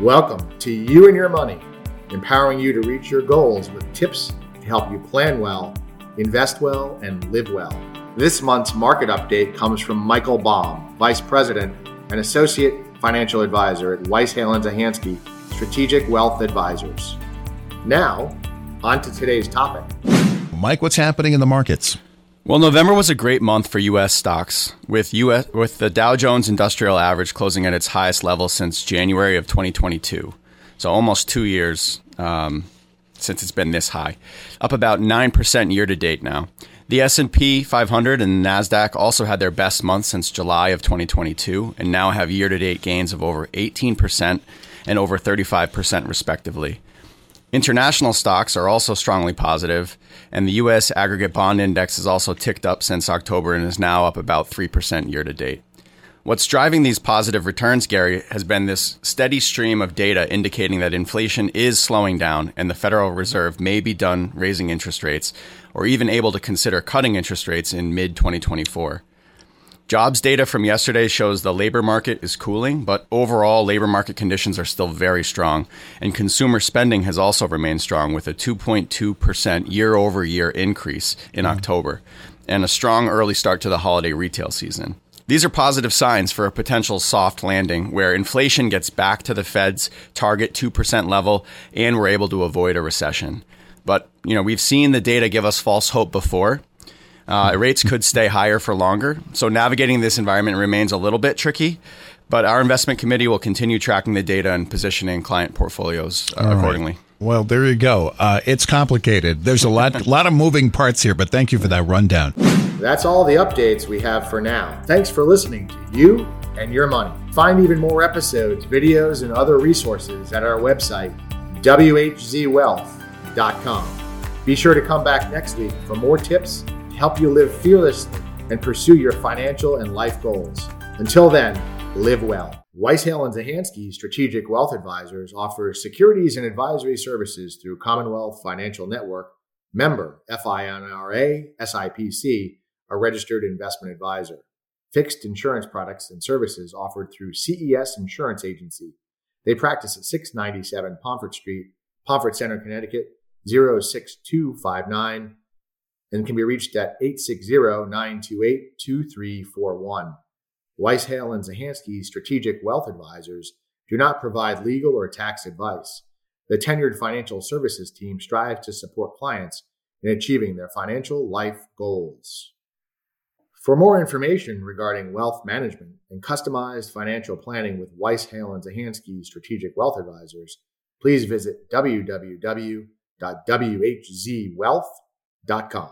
Welcome to You and Your Money, empowering you to reach your goals with tips to help you plan well, invest well, and live well. This month's market update comes from Michael Baum, Vice President and Associate Financial Advisor at Weiss Hale and Zahansky Strategic Wealth Advisors. Now, on to today's topic. Mike, what's happening in the markets? Well, November was a great month for U.S. stocks, with US with the Dow Jones Industrial Average closing at its highest level since January of 2022. So almost two years um, since it's been this high, up about nine percent year to date now. The S&P 500 and Nasdaq also had their best month since July of 2022, and now have year to date gains of over 18 percent and over 35 percent respectively. International stocks are also strongly positive, and the U.S. aggregate bond index has also ticked up since October and is now up about 3% year to date. What's driving these positive returns, Gary, has been this steady stream of data indicating that inflation is slowing down and the Federal Reserve may be done raising interest rates or even able to consider cutting interest rates in mid 2024. Jobs data from yesterday shows the labor market is cooling, but overall labor market conditions are still very strong, and consumer spending has also remained strong with a 2.2% year over year increase in mm-hmm. October and a strong early start to the holiday retail season. These are positive signs for a potential soft landing where inflation gets back to the Fed's target 2% level and we're able to avoid a recession. But, you know, we've seen the data give us false hope before, uh, rates could stay higher for longer. So navigating this environment remains a little bit tricky. But our investment committee will continue tracking the data and positioning client portfolios uh, accordingly. Right. Well, there you go. Uh, it's complicated. There's a lot, lot of moving parts here, but thank you for that rundown. That's all the updates we have for now. Thanks for listening to You and Your Money. Find even more episodes, videos, and other resources at our website, whzwealth.com. Be sure to come back next week for more tips help you live fearlessly and pursue your financial and life goals. Until then, live well. Weiss Hale and Zahansky Strategic Wealth Advisors offers securities and advisory services through Commonwealth Financial Network, member FINRA, SIPC, a registered investment advisor. Fixed insurance products and services offered through CES Insurance Agency. They practice at 697 Pomfret Street, Pomfret Center, Connecticut 06259 and can be reached at 860-928-2341. Weiss Hale and Zahansky Strategic Wealth Advisors do not provide legal or tax advice. The tenured financial services team strives to support clients in achieving their financial life goals. For more information regarding wealth management and customized financial planning with Weiss Hale and Zahansky Strategic Wealth Advisors, please visit www.whzwealth.com.